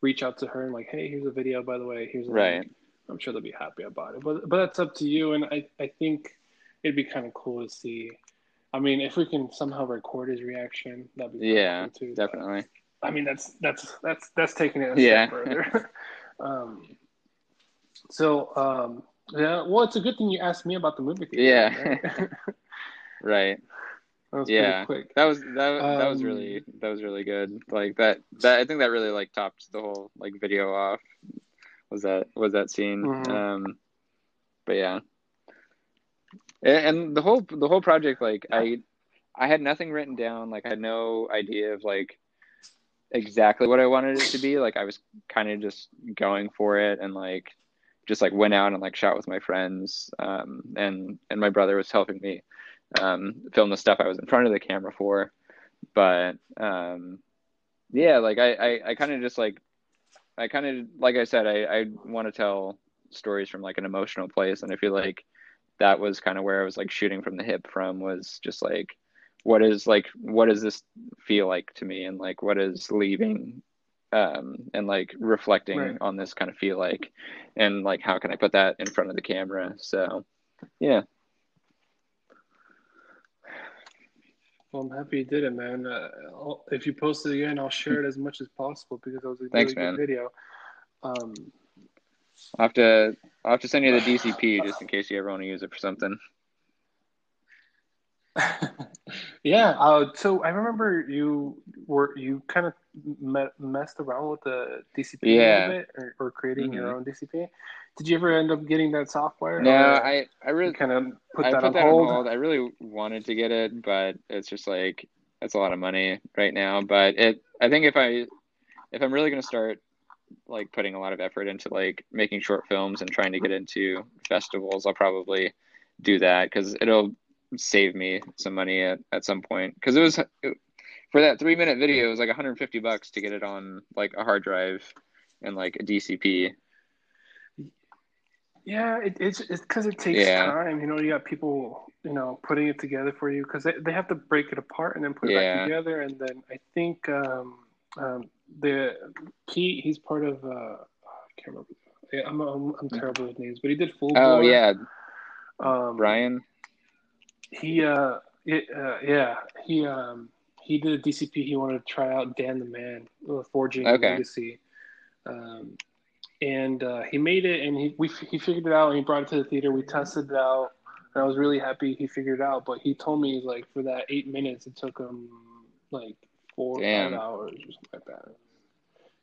reach out to her and like, hey, here's a video by the way, here's a Right. link," I'm sure they'll be happy about it. But but that's up to you. And I I think it'd be kind of cool to see. I mean, if we can somehow record his reaction, that'd be Yeah, too. But, definitely. I mean, that's that's that's that's taking it a Yeah. step further. um, so um, yeah, well, it's a good thing you asked me about the movie theater. Yeah. right? Right. that was Yeah. quick. That was that, that was Um, really that was really good. Like that that I think that really like topped the whole like video off. Was that was that scene? Mhm. Um, but yeah, and, the whole the whole project like I I had nothing written down. Like I had no idea of like exactly what I wanted it to be. Like I was kind of just going for it and like just like went out and like shot with my friends. Um, and and my brother was helping me um, film the stuff I was in front of the camera for. But um, yeah, like I I, I kind of just like I kind of like I said I I want to tell stories from like an emotional place, and I feel like that was kind of where I was like shooting from the hip from was just like what is like what does this feel like to me and like what is leaving um and like reflecting Right. on this kind of feel like and like how can I put that in front of the camera so yeah Well, I'm happy you did it, man. Uh, I'll, if you post it again, I'll share it as much as possible because it was a Thanks, really man. good video. Um, I'll have to I'll have to send you the DCP just in case you ever want to use it for something yeah. Uh, so I remember you were you kind of me- messed around with the DCP a Yeah. little bit, or, or creating your Mhm. own DCP. Did you ever end up getting that software? no I I really kind of put I that put on that hold. on hold. I really wanted to get it, but it's just like it's a lot of money right now. But it, I think if I, if I'm really gonna start like putting a lot of effort into like making short films and trying to get into festivals, I'll probably do that because it'll save me some money at, at some point. Because it was for that three minute video, it was like 150 bucks to get it on like a hard drive and like a DCP. Yeah, it, it's it's because it takes Yeah. time. You know, you got people, you know, putting it together for you because they, they have to break it apart and then put it Yeah. back together. And then I think um, um, the Pete, he's part of. Uh, I can't remember. Yeah, I'm, I'm I'm terrible with names, but he did full. Oh Bore. yeah, um, Brian. He uh, it, uh yeah he um he did a DCP. He wanted to try out Dan the Man, uh, forging Okay. legacy. Um, and uh, he made it, and he we he figured it out, and he brought it to the theater. We tested it out, and I was really happy he figured it out. But he told me like for that eight minutes, it took him like four Damn. five hours or something like that.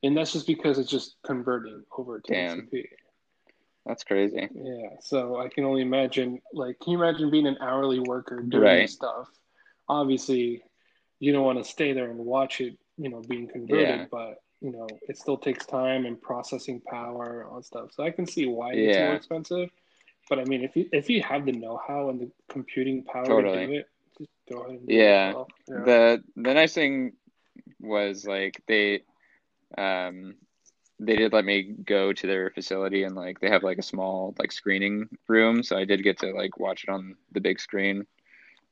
And that's just because it's just converting over to Damn. DCP. That's crazy. Yeah, so I can only imagine. Like, can you imagine being an hourly worker doing Right. stuff? Obviously, you don't want to stay there and watch it, you know, being converted. Yeah. But you know, it still takes time and processing power and stuff. So I can see why it's more expensive. But I mean, if you if you have the know-how and the computing power Totally. to do it, just go ahead and do Yeah. Yeah. the the nice thing was like they um they did let me go to their facility and like they have like a small like screening room. So i did get to like watch it on the big screen.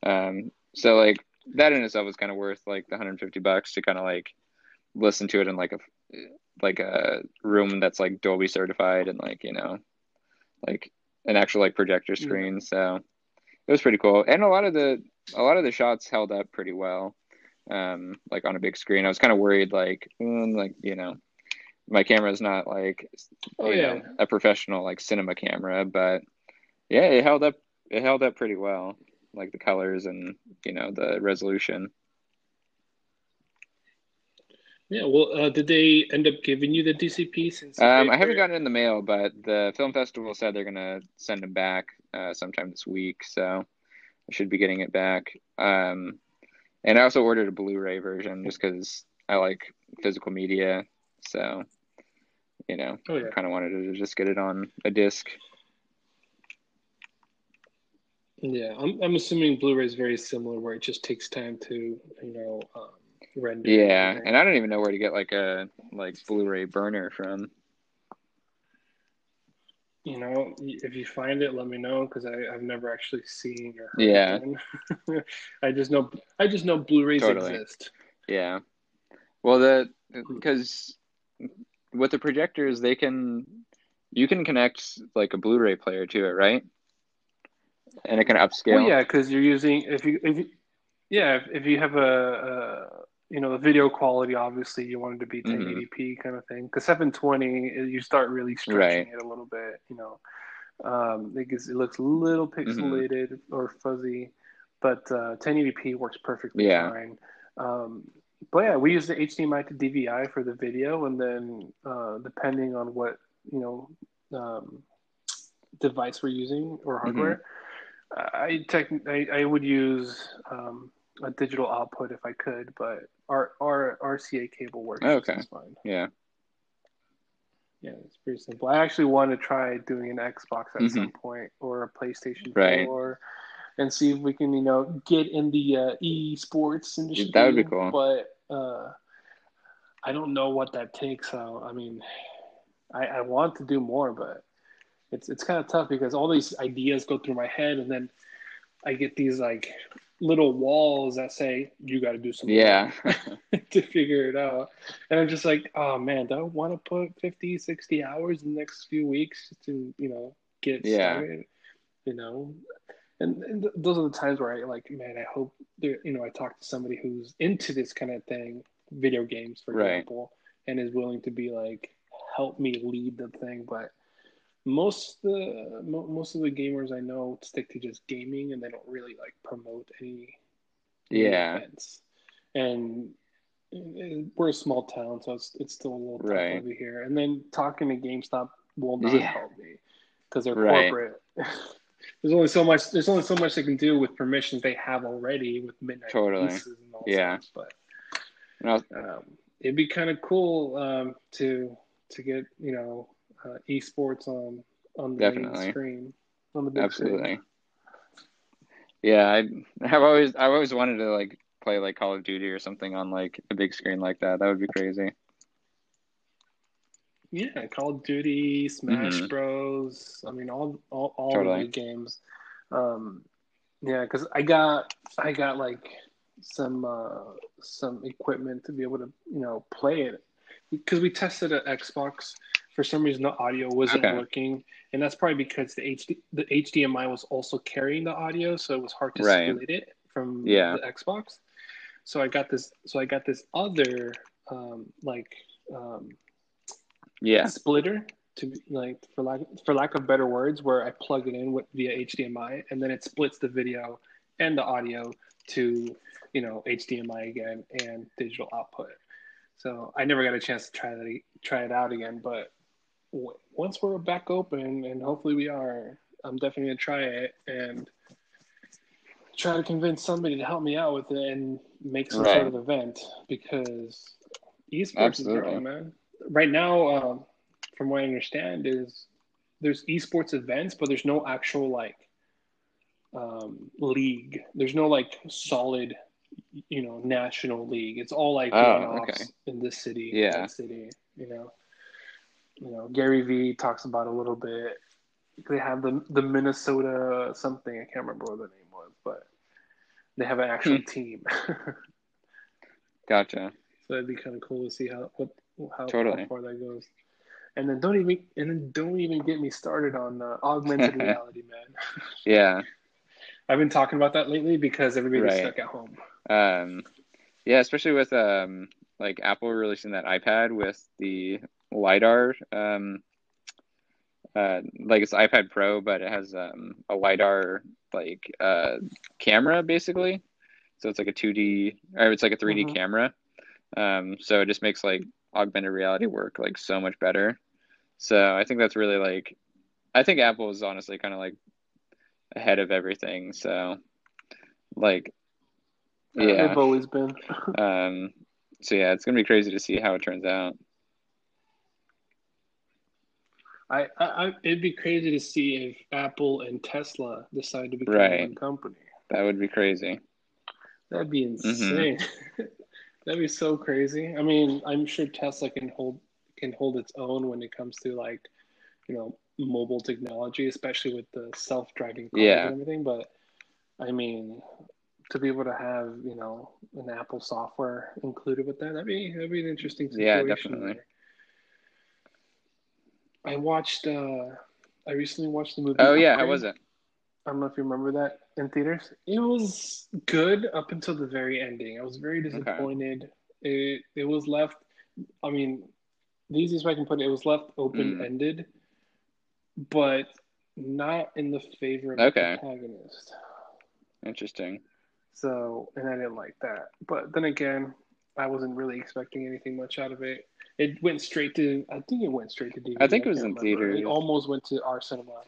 Um so like that in itself was kind of worth like the 150 bucks to kind of like listen to it in like a like a room that's like dolby certified and like you know like an actual like projector Yeah. screen. So it was pretty cool. And a lot of the a lot of the shots held up pretty well um like on a big screen i was kind of worried like mm, like you know my camera is not like Oh, yeah. know, a professional like cinema camera but yeah it held up it held up pretty well like the colors and you know the resolution Yeah. Well, uh, did they end up giving you the DCP since? um i haven't gotten it in the mail but the film festival said they're gonna send them back uh sometime this week so i should be getting it back um And I also ordered a Blu-ray version just because I like physical media. So, you know, Oh yeah. kind of wanted to just get it on a disc. Yeah, I'm I'm assuming Blu-ray is very similar, where it just takes time to you know um, render. Yeah, and I don't even know where to get like a like Blu-ray burner from. You know, if you find it, let me know because I've never actually seen or heard Yeah. I just know I just know Blu-rays Totally. exist. Yeah. Well, the hmm. because with the projectors, they can you can connect like a Blu-ray player to it, right? And it can upscale. Well, yeah, because you're using if you if you, yeah if, if you have a, a you know the video quality, obviously you want it to be Mhm. 1080p kind of thing. Because 720, uh, you start really stretching Right. it a little bit. You know, um, it gets it looks a little Mm-hmm. pixelated or fuzzy, but uh, 1080p works perfectly Yeah. fine. Um, but yeah, we use the HDMI to DVI for the video, and then uh, depending on what you know um, device we're using or hardware, I, tech, I I would use um, a digital output if I could, but our our RCA cable works Oh, okay. fine. Yeah. Yeah, it's pretty simple. I actually want to try doing an Xbox at Mhm. some point or a PlayStation Right. 4 and see if we can, you know, get in the uh, e-sports industry. That would be cool. But uh, I don't know what that takes. So, I mean, I, I want to do more, but it's it's kind of tough because all these ideas go through my head, and then I get these like little walls that say you got to do something Yeah. to figure it out. And I'm just like, oh man, do I want to put 50, 60 hours in the next few weeks to, you know, get Yeah. started? You know, and, and th- those are the times where I like, man, I hope there, you know, I talk to somebody who's into this kind of thing, video games, for Right. example, and is willing to be like, help me lead the thing. But most the mo- most of the gamers I know stick to just gaming and they don't really like promote any Yeah. events. And uh, we're a small town, so it's it's still a little tough Right. over here. And then talking to GameStop will not Yeah. help me because they're Right. corporate. there's only so much. There's only so much they can do with permissions they have already with midnight Totally. releases and all Yeah. stuff. No, But um, it'd be kind of cool um, to to get you know uh, esports on on the main Definitely. screen on the big screen. absolutely. Yeah, I I've always I've always wanted to like play like Call of Duty or something on like a big screen like that. That would be crazy. Yeah, Call of Duty, Smash Mhm. Bros. I mean, all all all Totally. the games. Um, yeah, because I got I got like some uh, some equipment to be able to you know play it because we tested at Xbox. For some reason, the audio wasn't Okay. working, and that's probably because the HD the HDMI was also carrying the audio, so it was hard to Right. split it from Yeah. the Xbox. So I got this. So I got this other um, like. Um, Yeah. splitter to like for lack for lack of better words where I plug it in with via HDMI and then it splits the video and the audio to you know HDMI again and digital output. So I never got a chance to try that try it out again, but once we're back open and hopefully we are, I'm definitely gonna try it and try to convince somebody to help me out with it and make some Right. sort of event because esports Absolutely. is growing, man. Right now, um, from what I understand, is there's esports events, but there's no actual like um, league. There's no like solid, you know, national league. It's all like Oh, okay. in this city, Yeah. city. You know, you know, Gary Vee talks about a little bit. They have the the Minnesota something. I can't remember what the name was, but they have an actual Hmm. team. Gotcha. So it'd be kind of cool to see how what how, Totally. how far that goes. And then don't even and then don't even get me started on uh, augmented reality, man. Yeah. I've been talking about that lately because everybody's Right. stuck at home. Um, yeah, especially with um, like Apple releasing that iPad with the lidar. Um, uh, like it's iPad Pro, but it has um, a lidar like uh, camera basically. So it's like a 2D or it's like a 3D Mhm. camera. Um, so it just makes like augmented reality work like so much better. So I think that's really like, I think Apple is honestly kind of like ahead of everything. So like Uh, Yeah. they've always been. Um, so yeah, it's gonna be crazy to see how it turns out. I, I, I it'd be crazy to see if Apple and Tesla decide to become Right. one company. That would be crazy. That'd be Mm-hmm. insane. That'd be so crazy. I mean, I'm sure Tesla can hold can hold its own when it comes to like, you know, mobile technology, especially with the self-driving cars Yeah. and everything. But I mean, to be able to have you know an Apple software included with that, that'd be that'd be an interesting situation. Yeah, definitely. there. I watched. uh I recently watched the movie. Oh yeah, how was it? I don't know if you remember that in theaters. It was good up until the very ending. I was very disappointed. It it was left. I mean, the easiest way I can put it, it was left open ended, but not in the favor of Okay. the protagonist. Interesting. So, and I didn't like that. But then again, I wasn't really expecting anything much out of it. It went straight to. I think it went straight to DVD. I think it was in theaters. It almost went to our cinema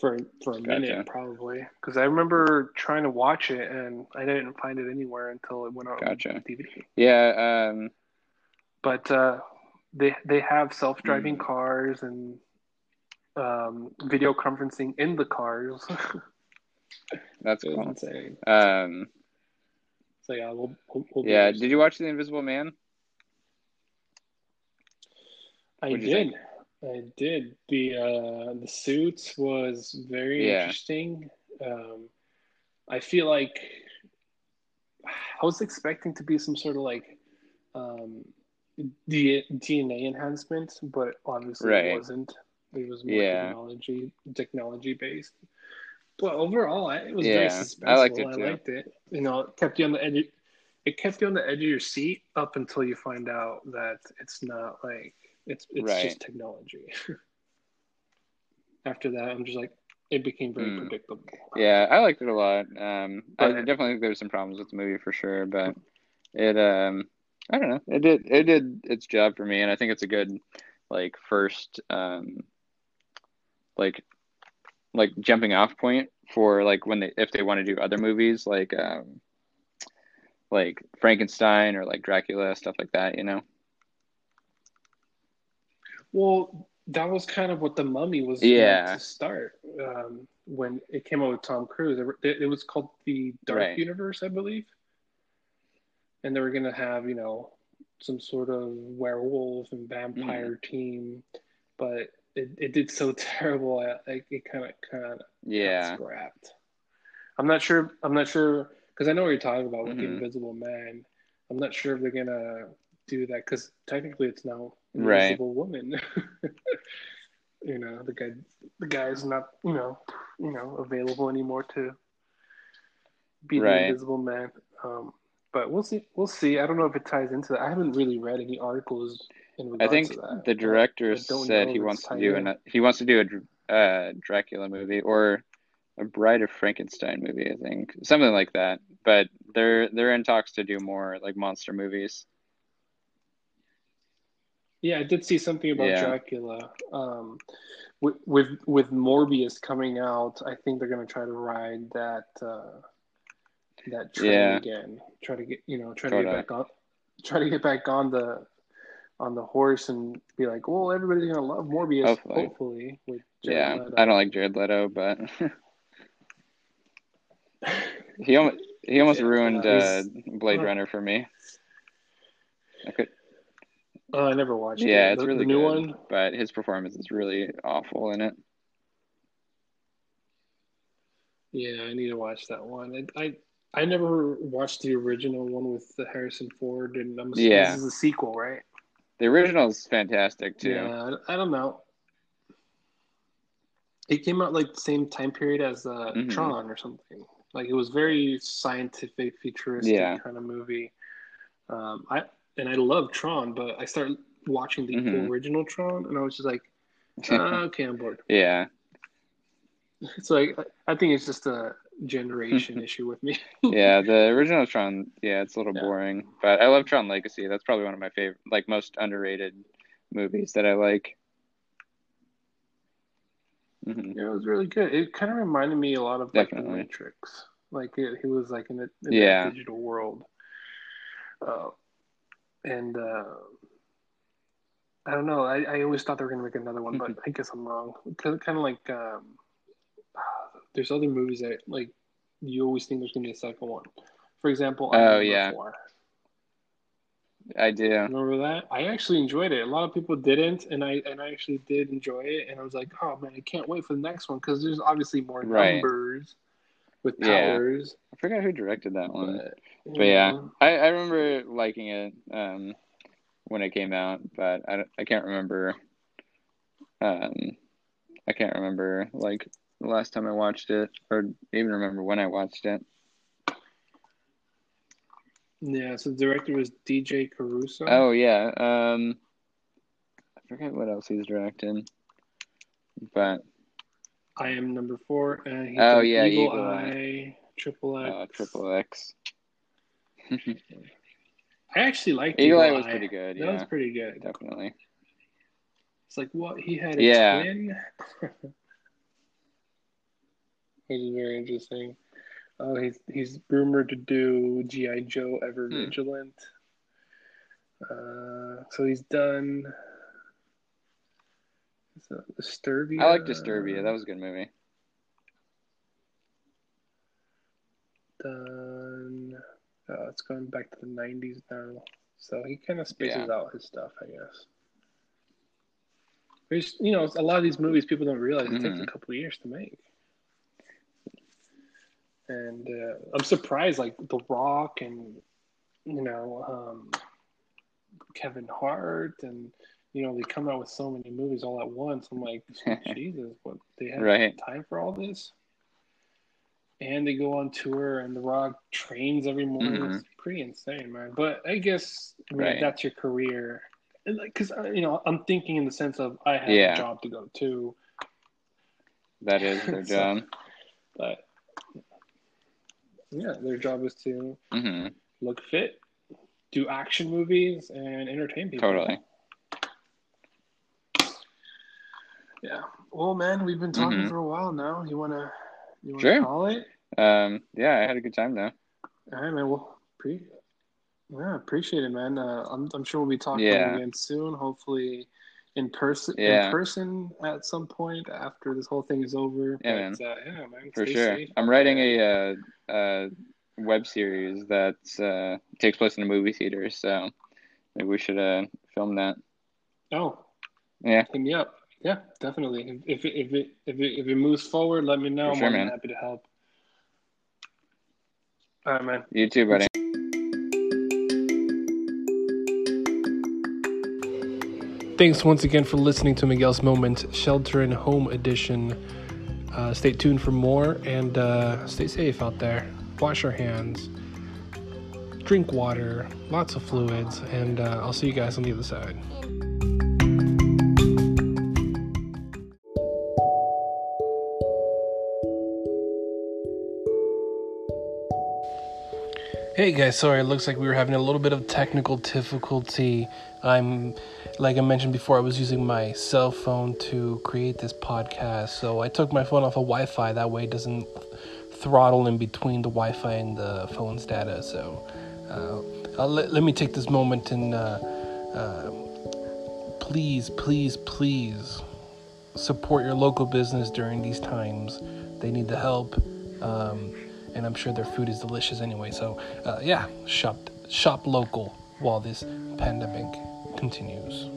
for for a Gotcha. minute, probably. Because I remember trying to watch it and I didn't find it anywhere until it went on Gotcha. DVD. Yeah. Um. But uh, they they have self driving Hmm. cars and um, video conferencing in the cars. That's cool. insane. Um. So yeah, we'll, we'll, we'll Yeah. Did you watch The Invisible Man? I What'd did. I did. The uh the suits was very Yeah. interesting. Um I feel like I was expecting to be some sort of like um D- DNA enhancement, but obviously Right. it wasn't. It was more Yeah. technology technology based. But overall, I- it was very suspenseful. I liked it too. I liked it. You know, it kept you on the edge. It kept you on the edge of your seat up until you find out that it's not like it's it's Right. just technology. After that, I'm just like it became very Hmm. predictable. Yeah, I liked it a lot. Um, I definitely think there's some problems with the movie for sure, but it um, I don't know, it did it did its job for me, and I think it's a good like first um, like like jumping off point for like when they if they want to do other movies like um like Frankenstein or like Dracula stuff like that, you know? Well, that was kind of what the Mummy was Yeah. to start um, when it came out with Tom Cruise. It, it was called the Dark Right. Universe, I believe, and they were gonna have you know some sort of werewolf and vampire Mm-hmm. team, but it, it did so terrible. Like it kind of kind of Yeah. scrapped. I'm not sure. I'm not sure because I know what you're talking about with the Mhm. Invisible Man. I'm not sure if they're gonna do that because technically it's now an Right. Invisible Woman. you know, the guy, the guy is not, you know, you know, available anymore to be Right. the Invisible Man. Um, but we'll see. We'll see. I don't know if it ties into that. I haven't really read any articles in I think to that. the director said he wants to do in. an he wants to do a uh, Dracula movie or a Bride of Frankenstein movie, I think something like that. But they're they're in talks to do more like monster movies. Yeah, I did see something about Yeah. Dracula. Um, with, with with Morbius coming out, I think they're gonna try to ride that uh, that train Yeah. again. Try to get you know, try to Sorta. get back on, try to get back on the on the horse and be like, well, everybody's gonna love Morbius. Hopefully. Hopefully, with Jared Yeah, Leto. I don't like Jared Leto, but he almost he almost Yeah, ruined uh, uh, Blade uh, Runner for me. I could, Oh, I never watched yeah, it. it's The- really the new good, one. but his performance is really awful in it. Yeah, I need to watch that one. I I, I never watched the original one with the Harrison Ford, and I'm assuming Yeah. this is a sequel, right? The original is fantastic too. Yeah, I I don't know. It came out like the same time period as uh, Mhm. Tron or something. Like it was very scientific, futuristic Yeah. kind of movie. Um, I and I love Tron, but I started watching the Mhm. original Tron, and I was just like, uh, okay, I'm bored. yeah, So I, I think it's just a generation issue with me. yeah. The original Tron, yeah, it's a little Yeah. boring, but I love Tron Legacy. That's probably one of my favorite, like most underrated movies that I like. hmm Yeah, it was really good. It kind of reminded me a lot of like the Matrix. Like it, he was like in, a, in Yeah. digital world. Uh, and uh, I don't know. I, I always thought they were gonna make another one, but I guess I'm wrong. Kind of like um, there's other movies that like you always think there's gonna be a second one. For example, Oh, yeah. 4. I do. Remember that? I actually enjoyed it. A lot of people didn't, and I and I actually did enjoy it. And I was like, oh man, I can't wait for the next one because there's obviously more Right. numbers with Yeah. I forgot who directed that one. But, But yeah, know, I, I remember liking it um, when it came out, but I, I can't remember. Um, I can't remember like the last time I watched it, or even remember when I watched it. yeah. So the director was DJ Caruso. Oh yeah, um, I forget what else he's directed, but I am number four, and he Oh, did yeah, Eagle, Eagle Eye. Triple X. uh, Triple X. I actually liked Eagle Eagle, Eye was pretty good, That yeah. was pretty good. Definitely. It's like what he had a Yeah. twin, which is very interesting. Oh, he's he's rumored to do GI Joe Ever Hmm. Vigilant. Uh, so he's done. So Disturbia. I like Disturbia. That was a good movie. done. Uh, it's going back to the '90s now, so he kind of spaces out his stuff, I guess. There's, you know, a lot of these movies people don't realize it takes a Mhm. couple of years to make. And uh, I'm surprised, like The Rock and you know um, Kevin Hart, and you know they come out with so many movies all at once. I'm like, Jesus, what they have Right. time for all this? And they go on tour, and The Rock trains every morning. Mhm. It's pretty insane, man. But I guess I mean, Right. that's your career, because you know I'm thinking in the sense of I have Yeah. a job to go to, That is their So- job. but yeah, their job is to hmm look fit, do action movies, and entertain people. Totally. Yeah. Well, man, we've been talking Mhm. for a while now. You wanna, you wanna Sure. call it? Um, yeah, I had a good time though. All right, man. Well, pre, yeah, appreciate it, man. Uh, I'm, I'm sure we'll be talking Yeah. again soon. Hopefully, in person, Yeah. in person at some point after this whole thing is over. Yeah, but, Uh, yeah, man. For sure. safe I'm writing a uh, uh, web series that uh, takes place in a movie theater, so maybe we should uh, film that. Oh, Yeah, hit me up. Yeah, definitely. If if it, if it if it if it moves forward, let me know. For I'm more than man. happy to help. All right, man. you too, buddy. Thanks once again for listening to Miguel's Moment Shelter and Home Edition. Uh, stay tuned for more and uh, stay safe out there. Wash your hands, drink water, lots of fluids, and uh, I'll see you guys on the other side. Hey guys, sorry, it looks like we were having a little bit of technical difficulty. I'm, like I mentioned before, I was using my cell phone to create this podcast, so I took my phone off of Wi Fi. That way it doesn't throttle in between the Wi Fi and the phone's data. So uh, let, let me take this moment and uh, uh, please, please, please support your local business during these times. They need the help. Um, and I'm sure their food is delicious anyway. So, uh, yeah, shop shop local while this pandemic continues.